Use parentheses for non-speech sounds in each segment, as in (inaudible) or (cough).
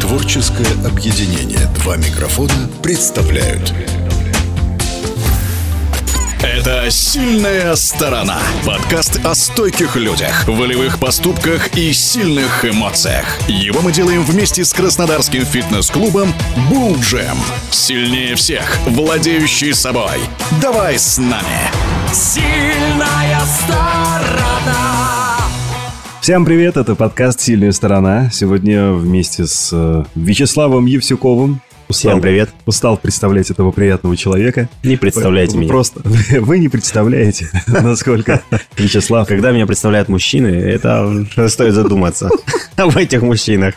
Творческое объединение «Два микрофона» представляют Это «Сильная сторона». Подкаст о стойких людях, волевых поступках и сильных эмоциях. Его мы делаем вместе с краснодарским фитнес-клубом «Булджем». Сильнее всех, владеющий собой. Давай с нами. Сильная сторона. Всем привет, это подкаст «Сильная сторона». Сегодня вместе с э, Вячеславом Евсюковым. Всем привет. Устал представлять этого приятного человека. Не представляйте Вы меня. Просто (laughs) вы не представляете, (laughs) насколько Вячеслав... Когда меня представляют мужчины, это стоит задуматься (laughs) об этих мужчинах.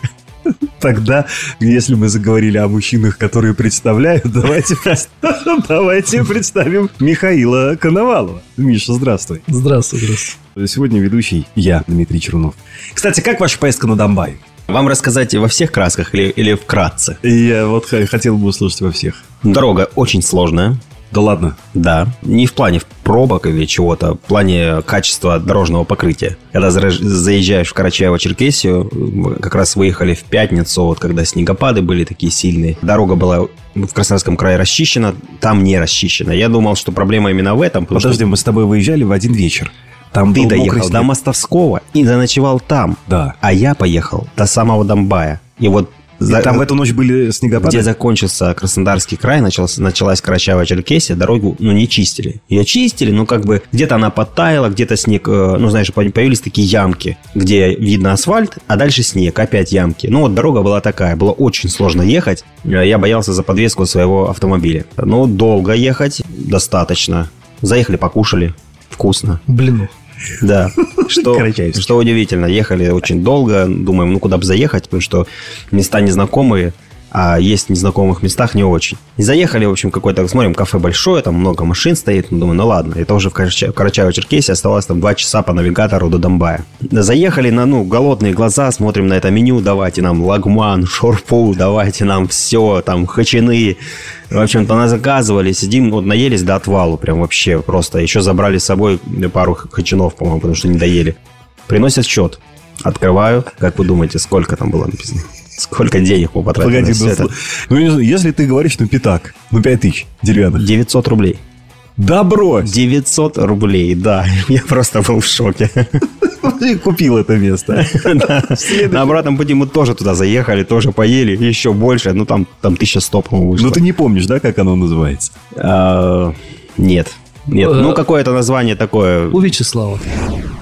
(laughs) Тогда, если мы заговорили о мужчинах, которые представляют, давайте, (laughs) давайте представим Михаила Коновалова. Миша, здравствуй. Здравствуй, здравствуй. Сегодня ведущий я, Дмитрий Чернов. Кстати, как ваша поездка на Донбай? Вам рассказать во всех красках или, или вкратце? Я вот хотел бы услышать во всех. Дорога очень сложная. Да ладно. Да, не в плане пробок или чего-то, в плане качества дорожного покрытия. Когда заезж- заезжаешь в Карачаево-Черкесию, как раз выехали в пятницу, вот когда снегопады были такие сильные. Дорога была в Краснодарском крае расчищена, там не расчищена. Я думал, что проблема именно в этом. потому что Подожди, мы с тобой выезжали в один вечер. Там Ты доехал снег. до Мостовского и заночевал там. Да. А я поехал до самого Донбая. И вот И за- там в эту ночь были снегопады? где закончился Краснодарский край, началась, началась Карачаево-Черкесия, дорогу, ну, не чистили. Ее чистили, но как бы где-то она подтаяла, где-то снег, э, ну, знаешь, по- появились такие ямки, где видно асфальт, а дальше снег, опять ямки. Ну, вот дорога была такая, было очень сложно ехать. Э, Я боялся за подвеску своего автомобиля. Ну, долго ехать, достаточно. Заехали, покушали, вкусно. Блин, Да. Что, что удивительно, ехали очень долго, думаем, ну куда бы заехать, потому что места незнакомые, а есть в незнакомых местах не очень. И заехали, в общем, какой-то, смотрим, кафе большое, там много машин стоит, ну, думаю, ну ладно, это уже в Карача- Карачаево-Черкесии оставалось там два часа по навигатору до Донбая. Заехали на, ну, голодные глаза, смотрим на это меню, давайте нам лагман, шорпу, давайте нам все, там, хачины. В общем-то, нас заказывали, сидим, вот наелись до отвалу, прям вообще просто. Еще забрали с собой пару хачинов, по-моему, потому что не доели. Приносят счет. Открываю. Как вы думаете, сколько там было написано? Сколько денег мы потратили Погоди, на ну, это? ну, если ты говоришь, ну, пятак, ну, пять тысяч деревянных. 900 рублей. Да брось! 900 рублей, да. (laughs) Я просто был в шоке. Ты купил это место. (laughs) (laughs) На обратном пути мы тоже туда заехали, тоже поели, еще больше. Ну, там, там 1100, по-моему, вышло. Ну, ты не помнишь, да, как оно называется? А, Нет. Нет, ну какое-то название такое. у Вячеслава.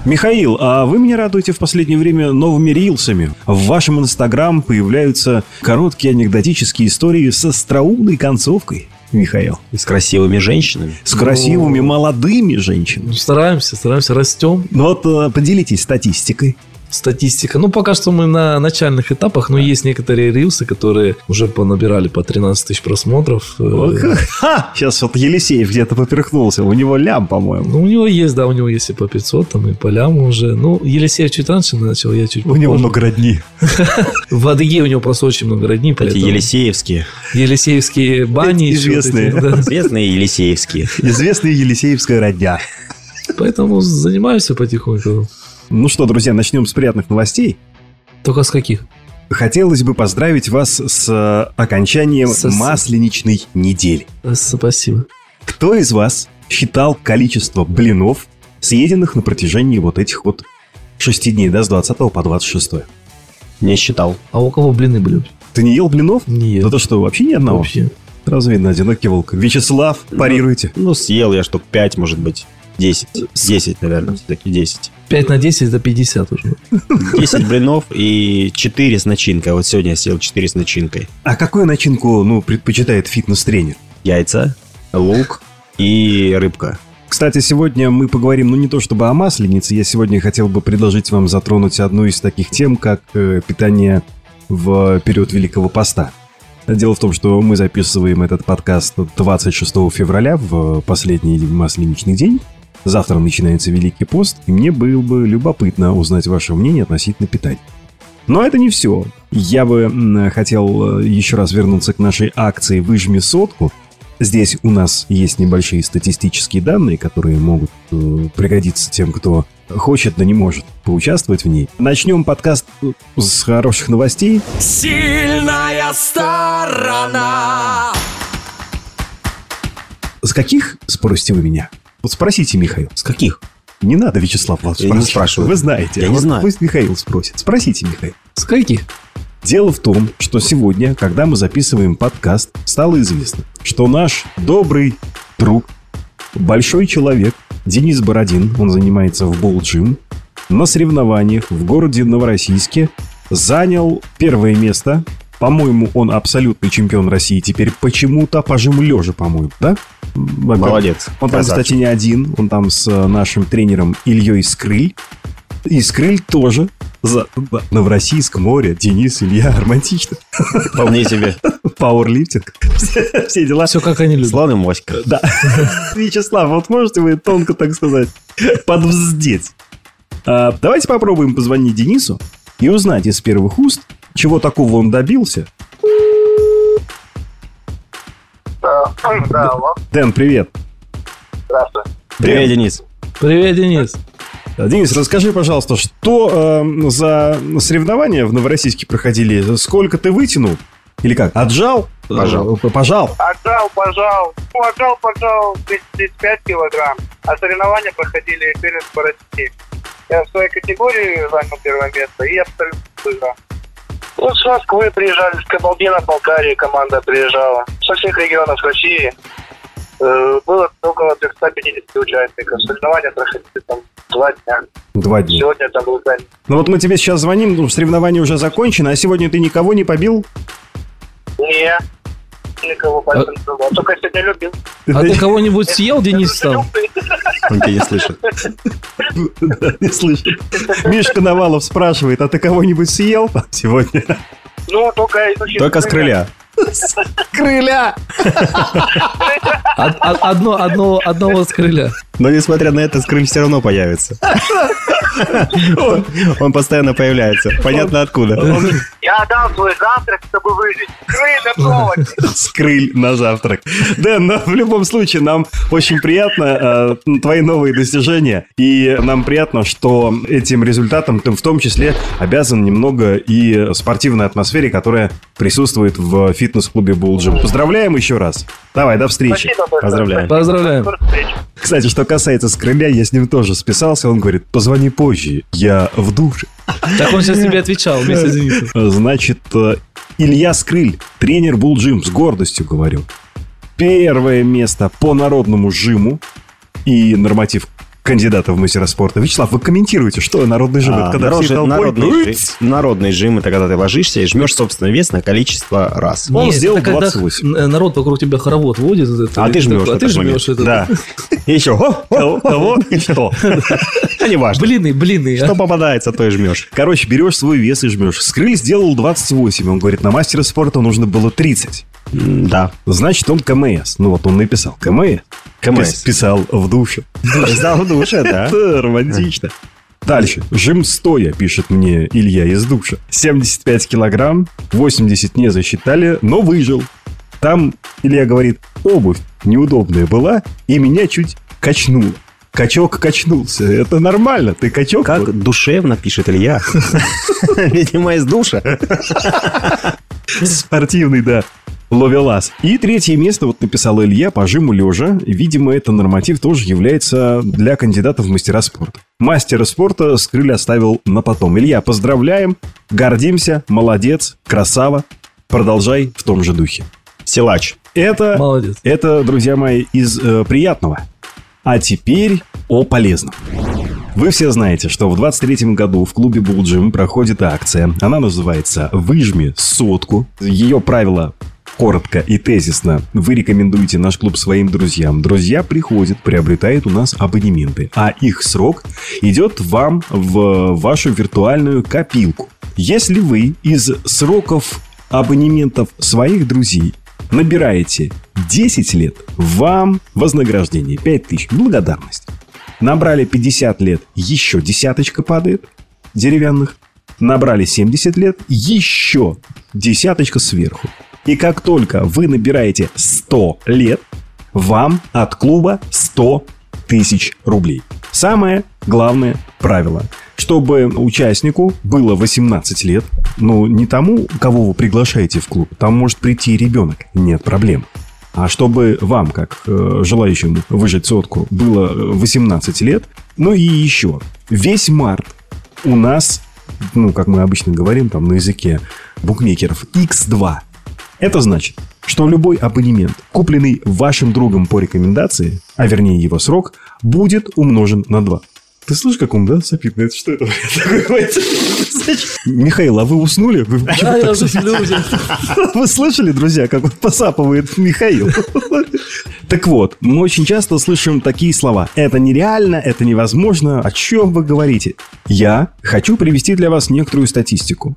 Михаил, а вы меня радуете в последнее время новыми рилсами. В вашем инстаграм появляются короткие анекдотические истории с остроумной концовкой. Михаил. С красивыми женщинами. С красивыми молодыми женщинами. Стараемся, стараемся, растем. Ну вот э, поделитесь статистикой. Статистика. Ну, пока что мы на начальных этапах, но есть некоторые рилсы, которые уже понабирали по 13 тысяч просмотров. Э, Ха! Сейчас вот Елисеев где-то поперхнулся. У него лям, по-моему. Ну, у него есть, да, у него есть и по 500, там, и по ляму уже. Ну, Елисеев чуть раньше начал, я чуть У него попозже. много родни. (laughs) В Адыге у него просто очень много родней, Эти. Елисеевские. Елисеевские бани. Известные. да. (laughs) Известные Елисеевские. Известная Елисеевская родня. Поэтому занимаемся потихоньку. Ну что, друзья, начнем с приятных новостей. Только с каких? Хотелось бы поздравить вас с э, окончанием С- масленичной недели. Э, Спасибо. Кто из вас считал количество блинов, съеденных на протяжении вот этих вот шести дней, да, с 20 по 26? Не считал. А у кого блины были? Ты не ел блинов? Не Да то что, вообще ни одного? Вообще. Сразу видно, одинокий волк. Вячеслав, парируйте. Ну, съел я штук 5, может быть. 10. 10, наверное, все-таки 10. 5 на 10 это 50 уже. 10 блинов и 4 с начинкой. Вот сегодня я съел 4 с начинкой. А какую начинку, ну, предпочитает фитнес-тренер? Яйца, лук и рыбка. Кстати, сегодня мы поговорим, ну, не то чтобы о масленице, я сегодня хотел бы предложить вам затронуть одну из таких тем, как э, питание в период Великого Поста. Дело в том, что мы записываем этот подкаст 26 февраля, в последний масленичный день. Завтра начинается Великий пост, и мне было бы любопытно узнать ваше мнение относительно питания. Но это не все. Я бы хотел э, еще раз вернуться к нашей акции «Выжми сотку». Здесь у нас есть небольшие статистические данные, которые могут э, пригодиться тем, кто хочет, да не может поучаствовать в ней. Начнем подкаст с хороших новостей. Сильная сторона. С каких, спросите вы меня? Вот спросите, Михаил. С каких? Не надо, Вячеслав, вас Я не спрашиваю. Вы знаете. Я А не вот знаю. Пусть Михаил спросит. Спросите, Михаил. С каких? Дело в том, что сегодня, когда мы записываем подкаст, стало известно, что наш добрый друг, большой человек Денис Бородин, он занимается в Болджим, на соревнованиях в городе Новороссийске занял первое место. По-моему, он абсолютный чемпион России теперь почему-то по жиму лежа, по-моему, да? Молодец. Он там, Красавчик. кстати, не один. Он там с э, нашим тренером Ильей Скрыль. И Скрыль тоже за да, Новороссийск, море, Денис, Илья, (laughs) романтично. Вполне себе. (laughs) Пауэрлифтинг. Все, все дела. Все как они любят. Славный моська. Да. (laughs) Вячеслав, вот можете вы тонко, так сказать, подвздеть? А, давайте попробуем позвонить Денису и узнать из первых уст, чего такого он добился. Да, алло, Дэн, привет. здравствуй. Привет, Денис. Привет, Денис. Денис, расскажи, пожалуйста, что э, за соревнования в Новороссийске проходили? Сколько ты вытянул? Или как? Отжал? Пожал. Э, Пожал. Отжал, пожал. Ну, отжал, пожал 35 килограмм. А соревнования проходили перед по России. Я в своей категории занял первое место и абсолютно выиграл. Вот с Москвы приезжали, с Кабалдина, Болгарии команда приезжала. Со всех регионов России. Э, Было около 350 участников. Соревнования проходили там два дня. Два дня. Сегодня там был день. Ну вот мы тебе сейчас звоним, ну, соревнования уже закончены, а сегодня ты никого не побил? Не, никого пальцем трогал. Только сегодня любил. А ты кого-нибудь съел, Денис, там? Он тебя не слышит. Да, Не слышит. Мишка Навалов спрашивает, а ты кого-нибудь съел сегодня? Ну, только. Только с крыля. Крыля! Од- од- Одно, одно, одного с крыля. Но несмотря на это, скрыль все равно появится. Он, он постоянно появляется. Понятно откуда. Я отдал свой завтрак, чтобы выжить. Крылья провод. Скрыль на завтрак. Дэн, но в любом случае нам очень приятно э, твои новые достижения. И нам приятно, что этим результатом ты в том числе обязан немного и спортивной атмосфере, которая присутствует в фитнес-клубе Булджим. Поздравляем еще раз. Давай, до встречи. Спасибо. Поздравляем. Поздравляем. Кстати, что касается Скрыля, я с ним тоже списался. Он говорит, позвони позже, я в душе. Так он сейчас тебе отвечал вместе с Денисом. Значит, э, Илья Скрыль, тренер Булджим, с гордостью говорю. Первое место по народному жиму и норматив кандидата в мастера спорта. Вячеслав, вы комментируете, что народный жим? А, Это когда народ- всей толпой... народный, жим, народный жим это когда ты ложишься и жмешь собственный вес на количество раз. Он Нет, сделал это когда 28. х- народ вокруг тебя хоровод водит. это- А ты жмешь А ты жмешь это. Да. И еще. о, о, Того и что? (laughs) А не важно. Блины, блины. а. Что попадается, то и жмешь. Короче, берешь свой вес и жмешь. Скрыль сделал 28. Он говорит, на мастера спорта нужно было 30. М, Да. Значит, он КМС. Ну вот он написал КМС. КМС. Писал в душе. Сдал в душе, да. Это романтично. Дальше. Жим стоя, пишет мне Илья из душа. 75 килограмм, 80 не засчитали, но выжил. Там Илья говорит, обувь неудобная была, и меня чуть качнуло. Качок качнулся. Это нормально. Ты качок? Как душевно пишет Илья. (laughs) Видимо, из душа. Спортивный, да. Ловелас. И третье место, вот написал Илья, по жиму лежа. Видимо, это норматив тоже является для кандидатов в мастера спорта. Мастера спорта скрыли оставил на потом. Илья, поздравляем, гордимся, молодец, красава. Продолжай в том же духе. Силач. Это, Молодец. это друзья мои, из э, приятного. А теперь о полезном. Вы все знаете, что в 23 году в клубе Булджим проходит акция. Она называется «Выжми сотку». Ее правила коротко и тезисно. Вы рекомендуете наш клуб своим друзьям. Друзья приходят, приобретают у нас абонементы. А их срок идет вам в вашу виртуальную копилку. Если вы из сроков абонементов своих друзей набираете 10 лет, вам вознаграждение 5000, благодарность. Набрали 50 лет, еще десяточка падает деревянных. Набрали 70 лет, еще десяточка сверху. И как только вы набираете 100 лет, вам от клуба 100 тысяч рублей. Самое главное правило – чтобы участнику было 18 лет, ну, не тому, кого вы приглашаете в клуб, там может прийти ребенок, нет проблем. А чтобы вам, как э, желающему выжать сотку, было 18 лет, ну и еще, весь март у нас, ну, как мы обычно говорим там на языке букмекеров, X2. Это значит, что любой абонемент, купленный вашим другом по рекомендации, а вернее его срок, будет умножен на 2. Ты слышишь, как он, да, сопит? Это что это? (laughs) Михаил, а вы уснули? Вы, Да, я уже. (laughs) вы слышали, друзья, как он посапывает Михаил? (laughs) Так вот, мы очень часто слышим такие слова. Это нереально, это невозможно. О чем вы говорите? Я хочу привести для вас некоторую статистику.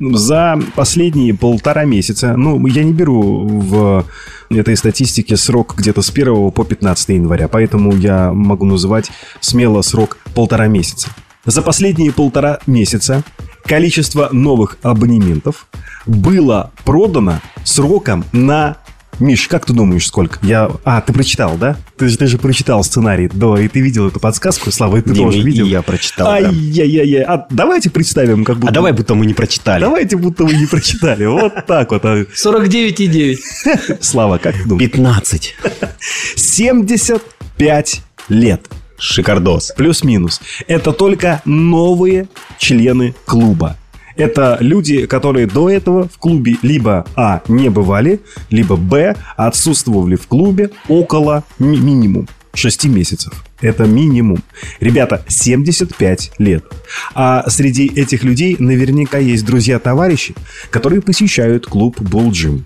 За последние полтора месяца, ну, я не беру в этой статистике срок где-то с 1 по 15 января, поэтому я могу называть смело срок полтора месяца. За последние полтора месяца количество новых абонементов было продано сроком на Миш, как ты думаешь, сколько? Я... А, ты прочитал, да? Ты, же- ты же прочитал сценарий, да, и ты видел эту подсказку, Слава, и ты Дим, тоже видел. я прочитал, да. Ай-яй-яй. А давайте представим, как будто... А давай, будто мы не прочитали. Давайте, будто вы не прочитали. Вот так вот. А, 49,9. (laughs) Слава, как ты думаешь? 15. 75 лет. Шикардос. Плюс-минус. Это только новые члены клуба. Это люди, которые до этого в клубе либо А. не бывали, либо Б. отсутствовали в клубе около ми- минимум 6 месяцев. Это минимум. Ребята, 75 лет. А среди этих людей наверняка есть друзья-товарищи, которые посещают клуб Gym.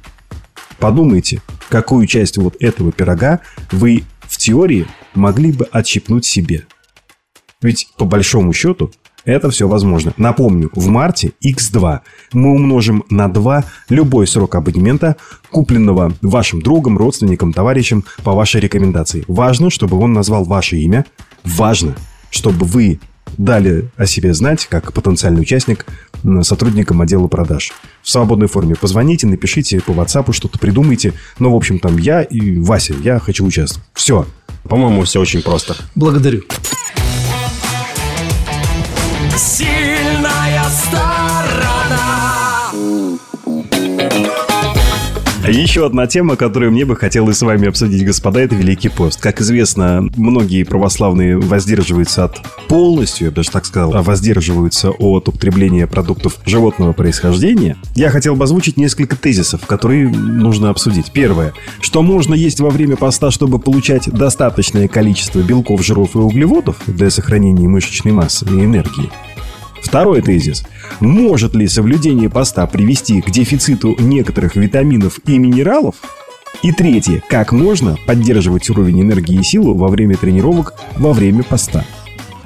Подумайте, какую часть вот этого пирога вы в теории могли бы отщипнуть себе. Ведь по большому счету это все возможно. Напомню, в марте X2 мы умножим на 2 любой срок абонемента, купленного вашим другом, родственником, товарищем по вашей рекомендации. Важно, чтобы он назвал ваше имя. Важно, чтобы вы дали о себе знать, как потенциальный участник, сотрудникам отдела продаж. В свободной форме позвоните, напишите по WhatsApp, что-то придумайте. Ну, в общем, там я и Вася, я хочу участвовать. Все. По-моему, все очень просто. Благодарю. Сильная сторона. Еще одна тема, которую мне бы хотелось с вами обсудить, господа, это Великий пост. Как известно, многие православные воздерживаются от полностью, я бы даже так сказал, а воздерживаются от употребления продуктов животного происхождения. Я хотел бы озвучить несколько тезисов, которые нужно обсудить. Первое. Что можно есть во время поста, чтобы получать достаточное количество белков, жиров и углеводов для сохранения мышечной массы и энергии. Второй тезис. Может ли соблюдение поста привести к дефициту некоторых витаминов и минералов? И третье. Как можно поддерживать уровень энергии и силы во время тренировок во время поста?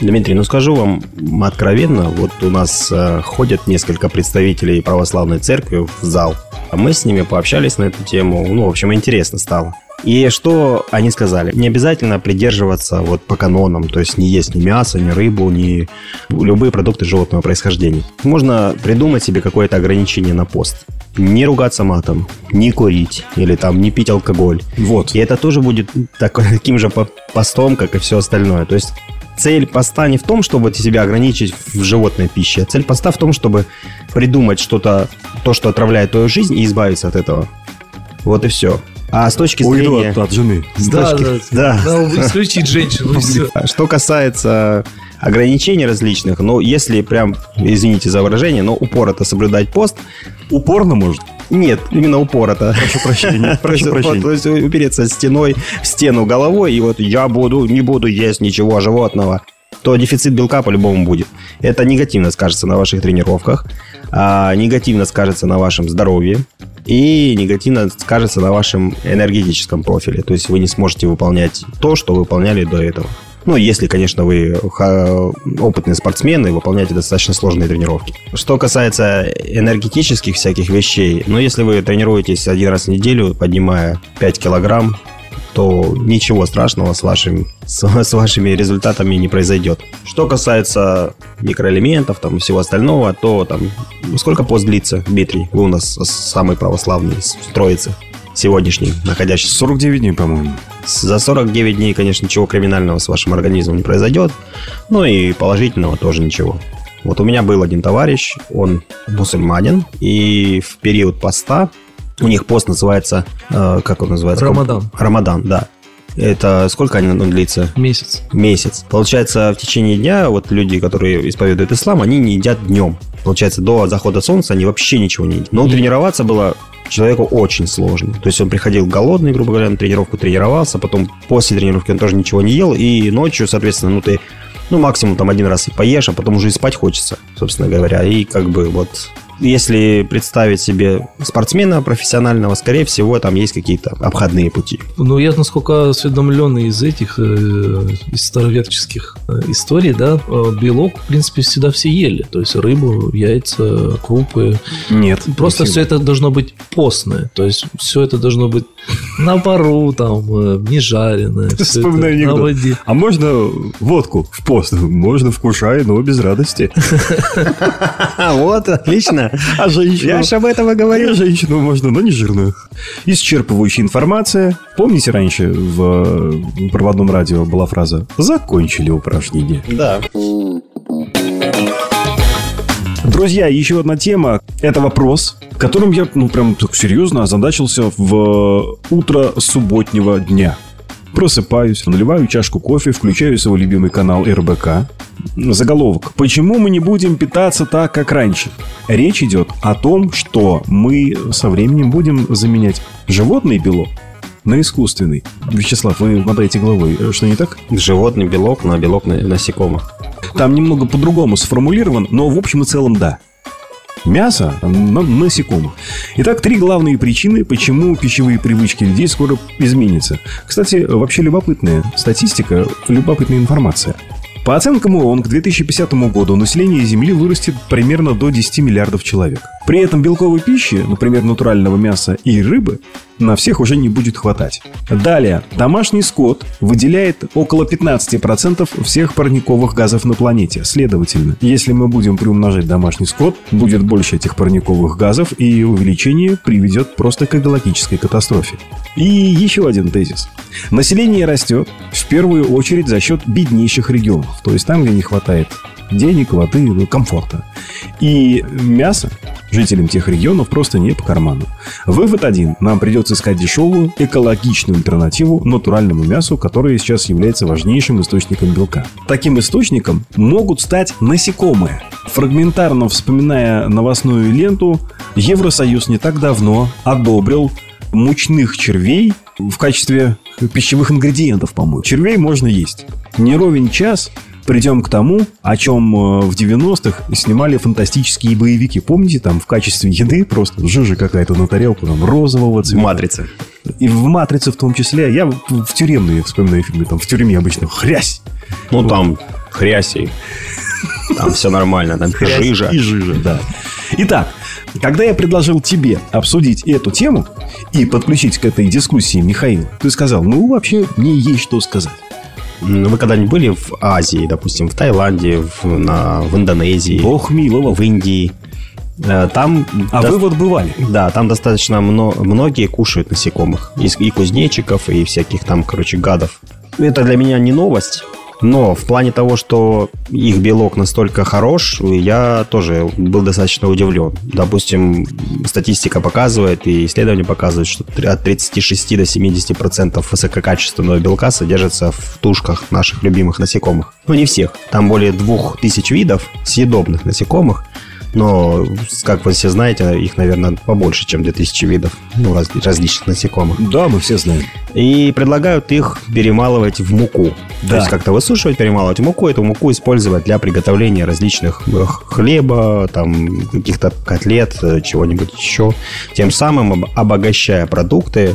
Дмитрий, ну скажу вам откровенно, вот у нас э, ходят несколько представителей православной церкви в зал. А Мы с ними пообщались на эту тему, ну, в общем, интересно стало. И что они сказали? Не обязательно придерживаться вот по канонам, то есть не есть ни мясо, ни рыбу, ни любые продукты животного происхождения. Можно придумать себе какое-то ограничение на пост. Не ругаться матом, не курить или там не пить алкоголь. Вот. И это тоже будет такой- (laughs) таким же по- постом, как и все остальное. То есть цель поста не в том, чтобы себя ограничить в животной пище, а цель поста в том, чтобы придумать что-то, то, что отравляет твою жизнь, и избавиться от этого. Вот и все. А с точки Уйду зрения... от, от жены. с Да, точки- да. (laughs) да. Надо исключить женщину. А Что касается ограничений различных, ну, если прям, извините за выражение, но упорото соблюдать пост, Упорно может. Нет, именно упорото. Прошу прощения. (laughs) Прошу прощения. то есть упереться стеной в стену головой, и вот я буду, не буду есть ничего животного, то дефицит белка по-любому будет. Это негативно скажется на ваших тренировках, а, негативно скажется на вашем здоровье и негативно скажется на вашем энергетическом профиле. То есть вы не сможете выполнять то, что выполняли до этого. Ну, если, конечно, вы ха- опытный спортсмен и выполняете достаточно сложные тренировки. Что касается энергетических всяких вещей, ну, если вы тренируетесь один раз в неделю, поднимая 5 килограмм, то ничего страшного с, вашим, с, с вашими результатами не произойдет. Что касается микроэлементов там, и всего остального, то там сколько пост длится, Дмитрий? Вы у нас самый православный троицы. Сегодняшний, находящийся 49 дней, по-моему. За 49 дней, конечно, ничего криминального с вашим организмом не произойдет. Ну и положительного тоже ничего. Вот у меня был один товарищ, он мусульманин, и в период поста, у них пост называется, э, как он называется? Рамадан. Рамадан, да. Это сколько они ну, длится? Месяц. Месяц. Получается, в течение дня вот люди, которые исповедуют ислам, они не едят днем. Получается, до захода солнца они вообще ничего не едят. Но тренироваться было человеку очень сложно. То есть он приходил голодный, грубо говоря, на тренировку тренировался, потом после тренировки он тоже ничего не ел, и ночью, соответственно, ну ты ну, максимум там один раз и поешь, а потом уже и спать хочется, собственно говоря. И как бы вот если представить себе спортсмена профессионального, скорее всего, там есть какие-то обходные пути. Ну, я, насколько осведомлен из этих, э, из староверческих э, историй, да, э, белок, в принципе, всегда все ели. То есть рыбу, яйца, крупы. Нет. Просто не все это должно быть постное. То есть все это должно быть на пару, там, не жареное. Вспоминаю на анекдот. воде. А можно водку в пост? Можно, вкушай, но без радости. (laughs) Вот, отлично. А женщину? Я ж об этом и говорил. женщину можно, но не жирную. Исчерпывающая информация. Помните, раньше в проводном радио была фраза «Закончили упражнение». Да. Друзья, еще одна тема. Это вопрос, которым я, ну, прям так серьезно озадачился в утро субботнего дня. Просыпаюсь, наливаю чашку кофе, включаю свой любимый канал РБК. Заголовок. Почему мы не будем питаться так, как раньше? Речь идет о том, что мы со временем будем заменять животный белок на искусственный. Вячеслав, вы мотаете головой. Что не так? Животный белок на белок на- насекомых. Там немного по-другому сформулирован, но в общем и целом да. Мясо на насекомых. Итак, три главные причины, почему пищевые привычки людей скоро изменятся. Кстати, вообще любопытная статистика, любопытная информация. По оценкам ООН, к 2050 году население Земли вырастет примерно до 10 миллиардов человек. При этом белковой пищи, например, натурального мяса и рыбы, на всех уже не будет хватать. Далее, домашний скот выделяет около 15% всех парниковых газов на планете. Следовательно, если мы будем приумножать домашний скот, будет больше этих парниковых газов, и увеличение приведет просто к экологической катастрофе. И еще один тезис. Население растет в первую очередь за счет беднейших регионов, то есть там, где не хватает денег, воды, ну, комфорта. И мясо жителям тех регионов просто не по карману. Вывод один. Нам придется искать дешевую, экологичную альтернативу натуральному мясу, которое сейчас является важнейшим источником белка. Таким источником могут стать насекомые. Фрагментарно вспоминая новостную ленту, Евросоюз не так давно одобрил мучных червей в качестве пищевых ингредиентов, по-моему. Червей можно есть. Не ровен час придем к тому, о чем э, в 90-х снимали фантастические боевики. Помните, там в качестве еды просто жижа какая-то на тарелку, там розового цвета. Матрица. И в «Матрице» в том числе. Я в тюремные вспоминаю фильмы. Там в тюрьме обычно хрясь. Ну, там хряси. Там все нормально, там жижа. И жижа, да. Итак, когда я предложил тебе обсудить эту тему и подключить к этой дискуссии Михаила, ты сказал, ну, вообще, мне есть что сказать. Вы когда-нибудь были в Азии, допустим, в Таиланде, в, на- в Индонезии, Бог миловал. в Индии? Э, Там А до- вы вот бывали? Да, там достаточно мно- многие кушают насекомых. И, и кузнечиков, и всяких там, короче, гадов. Это для меня не новость. Но в плане того, что их белок настолько хорош, я тоже был достаточно удивлен. Допустим, статистика показывает, и исследования показывают, что от 36 до 70 процентов высококачественного белка содержится в тушках наших любимых насекомых. Ну, не всех. Там более 2000 видов съедобных насекомых. Но, как вы все знаете, их, наверное, побольше, чем 2000 видов ну, раз- различных насекомых. Да, мы все знаем. И предлагают их перемалывать в муку. Да. То есть как-то высушивать, перемалывать в муку, эту муку использовать для приготовления различных э, хлеба, там, каких-то котлет, э, чего-нибудь еще. Тем самым об- обогащая продукты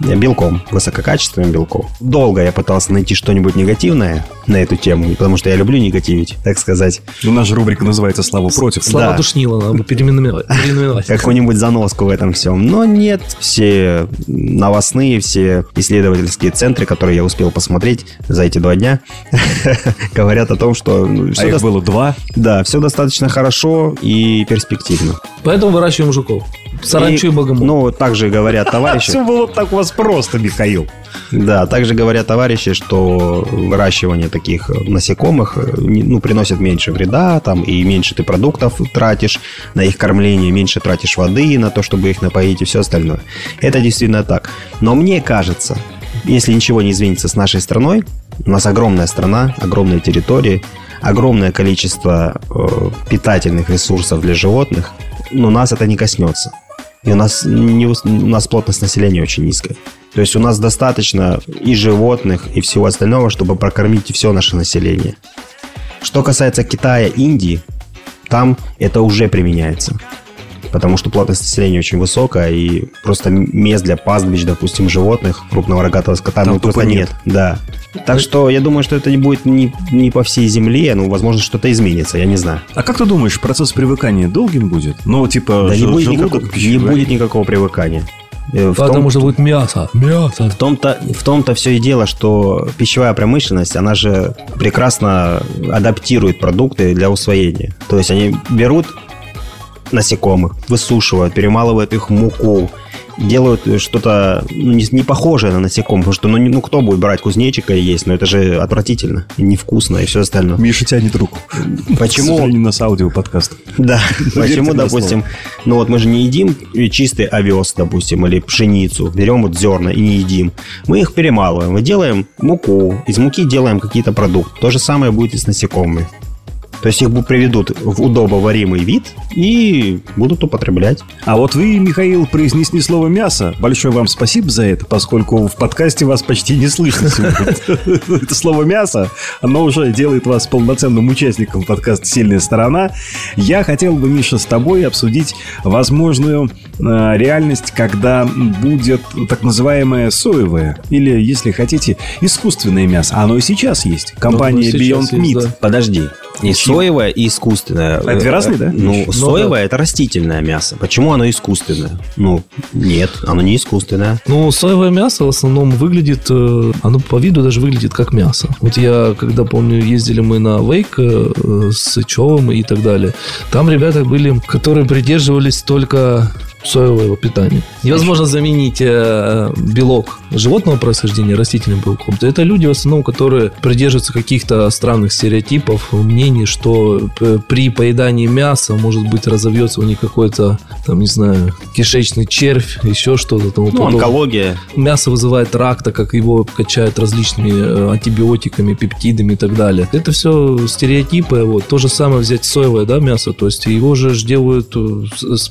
белком, высококачественным белком. Долго я пытался найти что-нибудь негативное на эту тему, потому что я люблю негативить, так сказать. У нас же рубрика называется «Слава против». Слава Да. душнила, надо бы переименовать. переименовать. какую-нибудь заноску в этом всем. Но нет, все новостные, все исследовательские центры, которые я успел посмотреть за эти два дня, (laughs) говорят о том, что ну, А их было два. да, все достаточно хорошо и перспективно. Поэтому выращиваем жуков. Саранчу и, богомол. Ну, также говорят товарищи... (laughs) Все было так у вас просто, Михаил. Да, также говорят товарищи, что выращивание таких насекомых э, ну, приносит меньше вреда, там, и меньше ты продуктов тратишь на их кормление, меньше тратишь воды на то, чтобы их напоить и все остальное. Это действительно так. Но мне кажется, если ничего не изменится с нашей страной, у нас огромная страна, огромные территории, огромное количество э, питательных ресурсов для животных, но нас это не коснется. И у нас, не, у нас плотность населения очень низкая. То есть у нас достаточно и животных, и всего остального, чтобы прокормить все наше население. Что касается Китая, Индии, там это уже применяется. Потому что плотность населения очень высокая, и просто мест для пастбищ, допустим, животных, крупного рогатого скота, Там ну, просто тупо нет. Да. Так что я думаю, что это не будет не, не по всей земле, ну, возможно, что-то изменится, я не знаю. А как ты думаешь, процесс привыкания долгим будет? Ну, типа, Да не ж- будет, желудок никакого, не пищеварит? будет никакого привыкания. Э, в том- Потому что будет мясо. Мясо. В том-то, в том-то все и дело, что пищевая промышленность, она же прекрасно адаптирует продукты для усвоения. То есть они берут насекомых, высушивают, перемалывают их в муку, делают что-то ну, не, не похожее на насекомых, потому что ну, не- ну кто будет брать кузнечика и есть, ну это же отвратительно, и невкусно и все остальное. Миша тянет руку. Почему? сожалению, у нас аудиоподкаст. Да, почему, на допустим, ну вот мы же не едим чистый овес, допустим, или пшеницу, берем вот зерна и не едим. Мы их перемалываем, мы делаем муку, из муки делаем какие-то продукты. То же самое будет и с насекомыми. То есть их приведут в удобоваримый вид и будут употреблять. А вот вы, Михаил, произнесли слово «мясо». Большое вам спасибо за это, поскольку в подкасте вас почти не слышно. Это слово «мясо», оно уже делает вас полноценным участником подкаста «Сильная сторона». Я хотел бы, Миша, с тобой обсудить возможную э, реальность, когда будет так называемое соевое, или, если хотите, искусственное мясо. Оно и сейчас есть. Компания Ну, сейчас Beyond Meat. Подожди. И соевое, и искусственное. А это две разные, да, Ну, вещи? соевое это растительное мясо. Почему оно искусственное? Ну, нет, оно не искусственное. Ну, соевое мясо в основном выглядит, э, оно по виду даже выглядит как мясо. Вот я, когда помню, ездили мы на Вейк э, с Сычевым и так далее, там ребята были, которые придерживались только соевого питания. Невозможно заменить э, белок животного происхождения растительным белком. Это люди в основном, которые придерживаются каких-то странных стереотипов, мнений, что п- при поедании мяса, может быть, разовьется у них какой-то, там, не знаю, кишечный червь, еще что-то тому Ну, подобное. онкология. Мясо вызывает рак, так как его качают различными э, антибиотиками, пептидами и так далее. Это все стереотипы. Вот. То же самое взять соевое да, мясо. То есть его же делают э,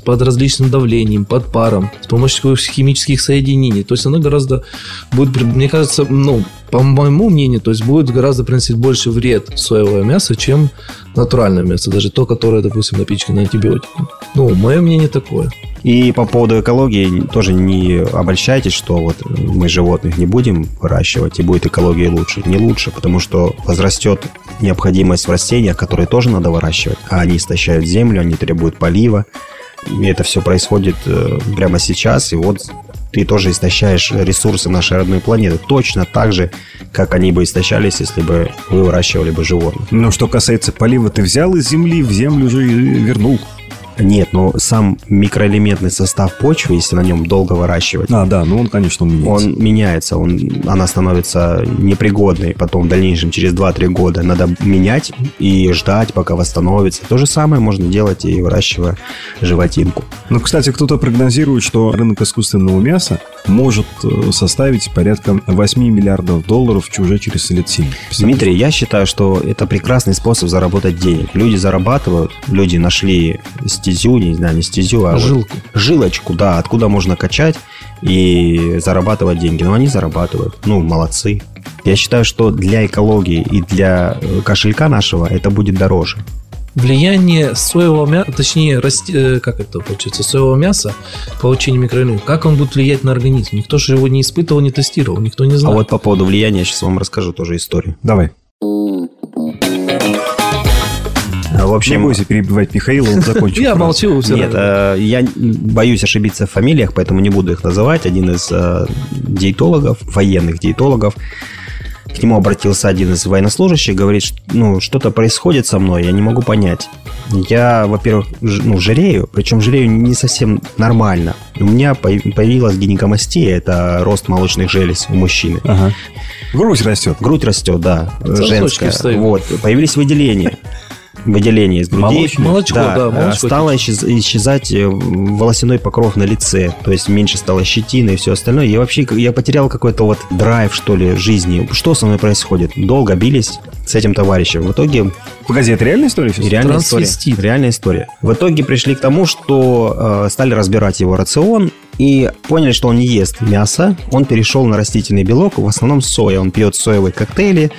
под различным давлением, под паром, с помощью химических соединений. То есть оно гораздо будет, мне кажется, ну, по моему мнению, то есть будет гораздо приносить больше вред соевое мясо, чем натуральное мясо, даже то, которое, допустим, напичкано антибиотиками. Ну, мое мнение такое. И по поводу экологии тоже не обольщайтесь, что вот мы животных не будем выращивать и будет экология лучше. Не лучше, потому что возрастет необходимость в растениях, которые тоже надо выращивать, а они истощают землю, они требуют полива. И это все происходит э, прямо сейчас, и вот ты тоже истощаешь ресурсы нашей родной планеты. Точно так же, как они бы истощались, если бы вы выращивали бы животных. Но что касается полива, ты взял из земли, в землю же вернул. Нет, но сам микроэлементный состав почвы, если на нем долго выращивать, А, да, ну он, конечно, меняется. он меняется, он, она становится непригодной. Потом в дальнейшем, через 2-3 года, надо менять и ждать, пока восстановится. То же самое можно делать и выращивая животинку. Ну, кстати, кто-то прогнозирует, что рынок искусственного мяса может э, составить порядка 8 миллиардов долларов уже через лет 7. Дмитрий, я считаю, что это прекрасный способ заработать денег. Люди зарабатывают, люди нашли стезю, не знаю, не стезю, а вот Жилку. жилочку, да, откуда можно качать и зарабатывать деньги. Но они зарабатывают. Ну, молодцы. Я считаю, что для экологии и для э, кошелька нашего это будет дороже. влияние соевого мяса, точнее, расти, э, как это получается, соевого мяса, получение микроэлементов, как он будет влиять на организм? Никто же его не испытывал, не тестировал, никто не А знает. вот по поводу влияния я сейчас вам расскажу тоже историю. Давай. А, В Не общем, бойся перебивать Михаила, он закончил. (laughs) Я молчу все Нет, э, я боюсь ошибиться в фамилиях, поэтому не буду их называть. Один из э, диетологов, военных диетологов, К нему обратился один из военнослужащих, говорит, что, ну, что-то происходит со мной, я не могу понять. Я, во-первых, ж- ну, жирею, причем жирею не совсем нормально. У меня появ- появилась гинекомастия, это рост молочных желез у мужчины. Ага. Грудь растет. Грудь растет, да, Сосочки женская. встают. Вот, появились выделения. Выделение из груди. Молочные? Молочко, да, э, молочко стало исчез- исчезать э, волосяной покров на лице, то есть меньше стало щетины и все остальное. Я вообще я потерял какой-то вот драйв, что ли, жизни. Что со мной происходит? Долго бились с этим товарищем. В итоге Погоди, это реальная история сейчас? реальная история. Реальная история. В итоге пришли к тому, что э, стали разбирать его рацион и поняли, что он не ест мясо. Он перешел на растительный белок, в основном соя. Он пьет соевые коктейли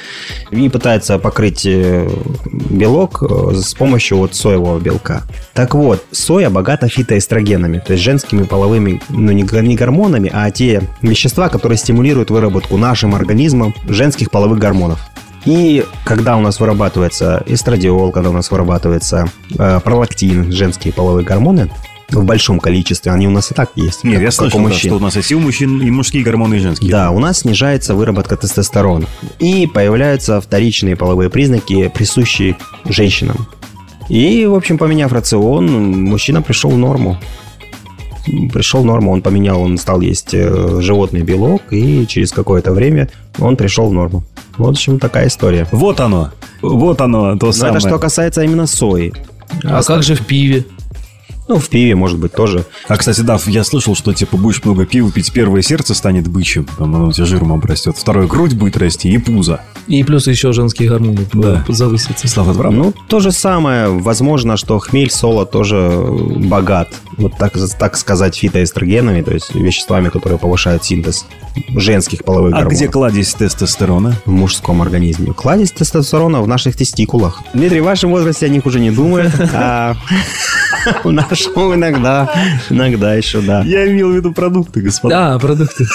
и пытается покрыть э, белок э, с помощью вот соевого белка. Так вот, соя богата фитоэстрогенами, то есть женскими половыми, ну не, гормонами, а те вещества, которые стимулируют выработку нашим организмом женских половых гормонов. И когда у нас вырабатывается эстрадиол, когда у нас вырабатывается э, пролактин, женские половые гормоны, в большом количестве, они у нас и так есть. Нет, как- я слышал, да, что у нас есть и у мужчин, и мужские гормоны, и женские. Да, у нас снижается выработка тестостерона. И появляются вторичные половые признаки, присущие женщинам. И, в общем, поменяв рацион, мужчина пришел в норму. Пришел в норму, он поменял, он стал есть э, животный белок, и через какое-то время он пришел в норму. Вот, в общем, такая история. Вот оно. Вот оно, то Но самое. это что касается именно сои. А как же в пиве? Ну, в пиве, может быть, тоже. А, кстати, да, я слышал, что, типа, будешь много пива пить, первое сердце станет бычьим, там оно у тебя жиром обрастет, второе грудь будет расти и пузо. И плюс еще женские гормоны Да. завысятся. Слава, правда? Ну, то же самое. Возможно, что хмель соло тоже богат, вот так, так сказать, фитоэстрогенами, то есть веществами, которые повышают синтез женских половых А гормонов. где кладезь тестостерона? в мужском организме. Кладезь тестостерона в наших тестикулах. Дмитрий, в вашем возрасте о них уже не думают, (laughs) (laughs) в нашем иногда, иногда еще, да. Я имел в виду продукты, господа. Да, продукты.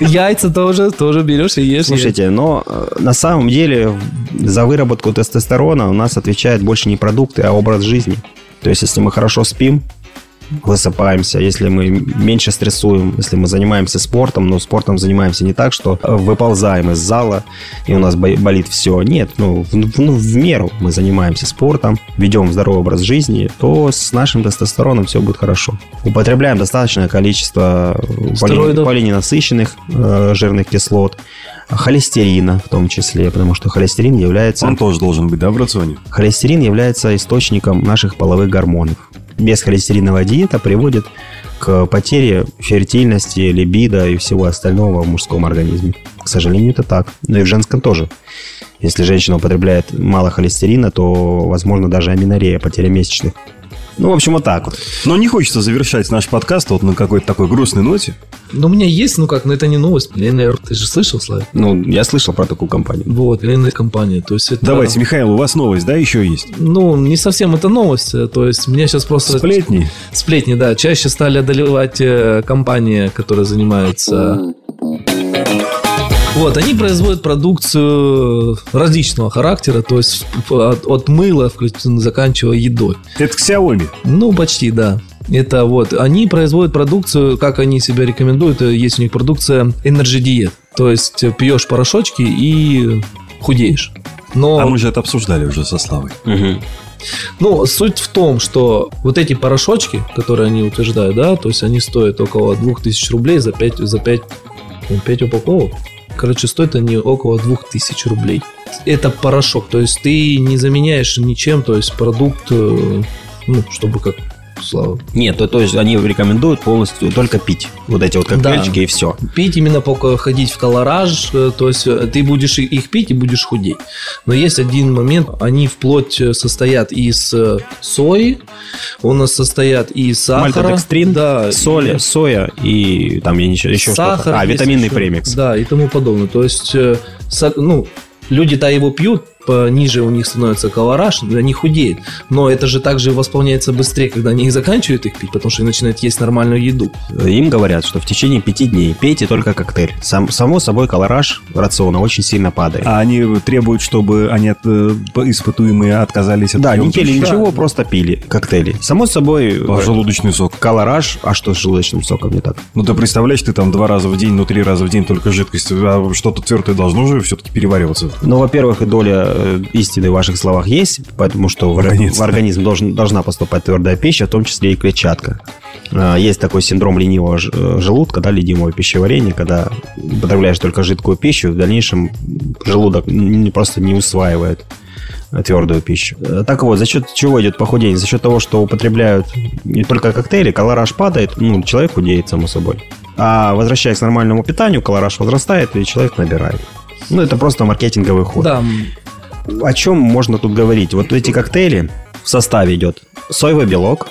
Яйца тоже, тоже берешь и ешь. Слушайте, но э, на самом деле за выработку тестостерона у нас отвечает больше не продукты, а образ жизни. То есть, если мы хорошо спим, высыпаемся, если мы меньше стрессуем, если мы занимаемся спортом, но спортом занимаемся не так, что выползаем из зала и у нас бо- болит все. Нет, ну в, ну, в меру мы занимаемся спортом, ведем здоровый образ жизни, то с нашим тестостероном все будет хорошо. Употребляем достаточное количество Стероидов. полиненасыщенных э, жирных кислот, холестерина в том числе, потому что холестерин является... Он тоже должен быть, да, в рационе? Холестерин является источником наших половых гормонов. Безхолестериновая диета приводит к потере фертильности, либидо и всего остального в мужском организме. К сожалению, это так. Но и в женском тоже. Если женщина употребляет мало холестерина, то, возможно, даже аминорея, потеря месячных. Ну, в общем, вот так вот. Но не хочется завершать наш подкаст вот на какой-то такой грустной ноте. Ну, у меня есть, ну как, но это не новость. ЛНР, ты же слышал, Славик? Ну, я слышал про такую компанию. Вот, ЛНР компания. То есть это... Давайте, Михаил, у вас новость, да, еще есть? Ну, не совсем это новость. То есть мне сейчас просто... Сплетни. Сплетни, да. Чаще стали одолевать э, компании, которые занимаются... Вот, они производят продукцию различного характера, то есть от, от мыла, включительно заканчивая едой. Это Xiaomi. Ну, почти, да. Это вот, они производят продукцию, как они себя рекомендуют, э, есть у них продукция Energy Diet. То есть э, пьешь порошочки и худеешь. Но... А мы же это обсуждали уже со Славой. Ну, суть в том, что вот эти порошочки, которые они утверждают, да, то есть они стоят около 2000 рублей за 5, за 5, 5 упаковок. Короче, стоят они около 2000 рублей. Это порошок, то есть ты не заменяешь ничем, то есть продукт, э, ну, чтобы как Слава. Нет, то, то есть они рекомендуют полностью только пить вот эти вот коктейльчики Да. и все. Пить именно пока ходить в колораж, э, то есть э, ты будешь их пить и будешь худеть. Но есть один момент, они вплоть э, состоят из сои, у нас состоят из сахара. Мальтодекстрин, да, соли, и- соя и там я еще, еще что-то. А, витаминный еще. премикс. Да, и тому подобное. То есть, ну, люди-то его пьют, ниже у них становится колораж, они худеют. Но это же также восполняется быстрее, когда они (laughs) заканчивают их пить, потому что они начинают есть нормальную еду. Им говорят, что в течение пяти дней пейте только коктейль. Сам, само собой, колораж рациона очень сильно падает. А они требуют, чтобы они от, э, испытуемые отказались от да, не пили ничего, просто пили коктейли. Само собой, А э, желудочный сок. колораж, а что с желудочным соком не так? Ну, ты представляешь, ты там два раза в день, ну, три раза в день только жидкость, а что-то твердое должно же все-таки перевариваться. Ну, во-первых, доля э, истины в ваших словах есть, потому что в, Наконец-то. в организм должен, должна поступать твердая пища, в том числе и клетчатка. А, Есть такой синдром ленивого э, желудка, да, ленивого пищеварения, когда употребляешь только жидкую пищу, в дальнейшем желудок просто не усваивает э, твердую пищу. Э, Так вот, за счет чего идет похудение? За счет того, что употребляют не только коктейли, колораж падает, ну, человек худеет, само собой. А возвращаясь к нормальному питанию, колораж возрастает, и человек набирает. Ну, это просто маркетинговый ход. Да, О чем можно тут говорить? Вот эти коктейли в составе идет соевый белок,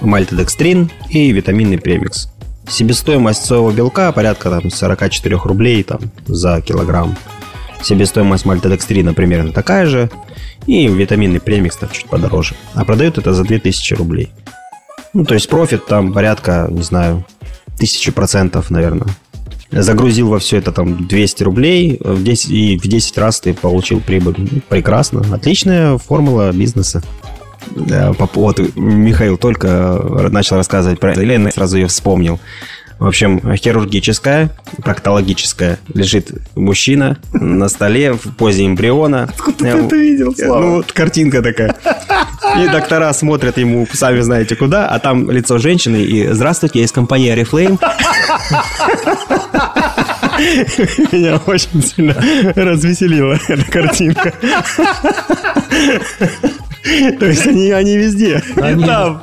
мальтодекстрин и витаминный премикс. Себестоимость соевого белка порядка там, 44 рублей там, за килограмм. Себестоимость мальтодекстрина примерно такая же. И витаминный премикс там чуть подороже. А продают это за 2000 рублей. Ну, то есть профит там порядка, не знаю, тысячи процентов, наверное. Загрузил во все это там 200 рублей в 10, и в 10 раз ты получил прибыль. Ну, Прекрасно. Отличная формула бизнеса. Поводу- Михаил только э, начал рассказывать про Елену, сразу ее вспомнил. В общем, хирургическая, проктологическая. Лежит мужчина на столе в позе эмбриона. Откуда ты это видел, Ну, вот картинка такая. И доктора смотрят ему, сами знаете куда, а там лицо женщины и «Здравствуйте, я из компании Oriflame». Меня очень сильно развеселила эта картинка. То есть они, они везде. Они- И там.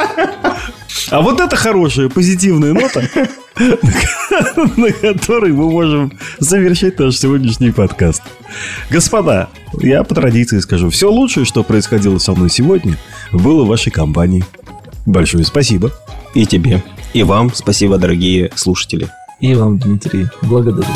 А вот это хорошая, позитивная нота, (laughs) на которой мы можем завершить наш сегодняшний подкаст. Господа, я по традиции скажу, все лучшее, что происходило со мной сегодня, было в вашей компании. Большое спасибо. И тебе. И вам спасибо, дорогие слушатели. и вам, Дмитрий, благодарю.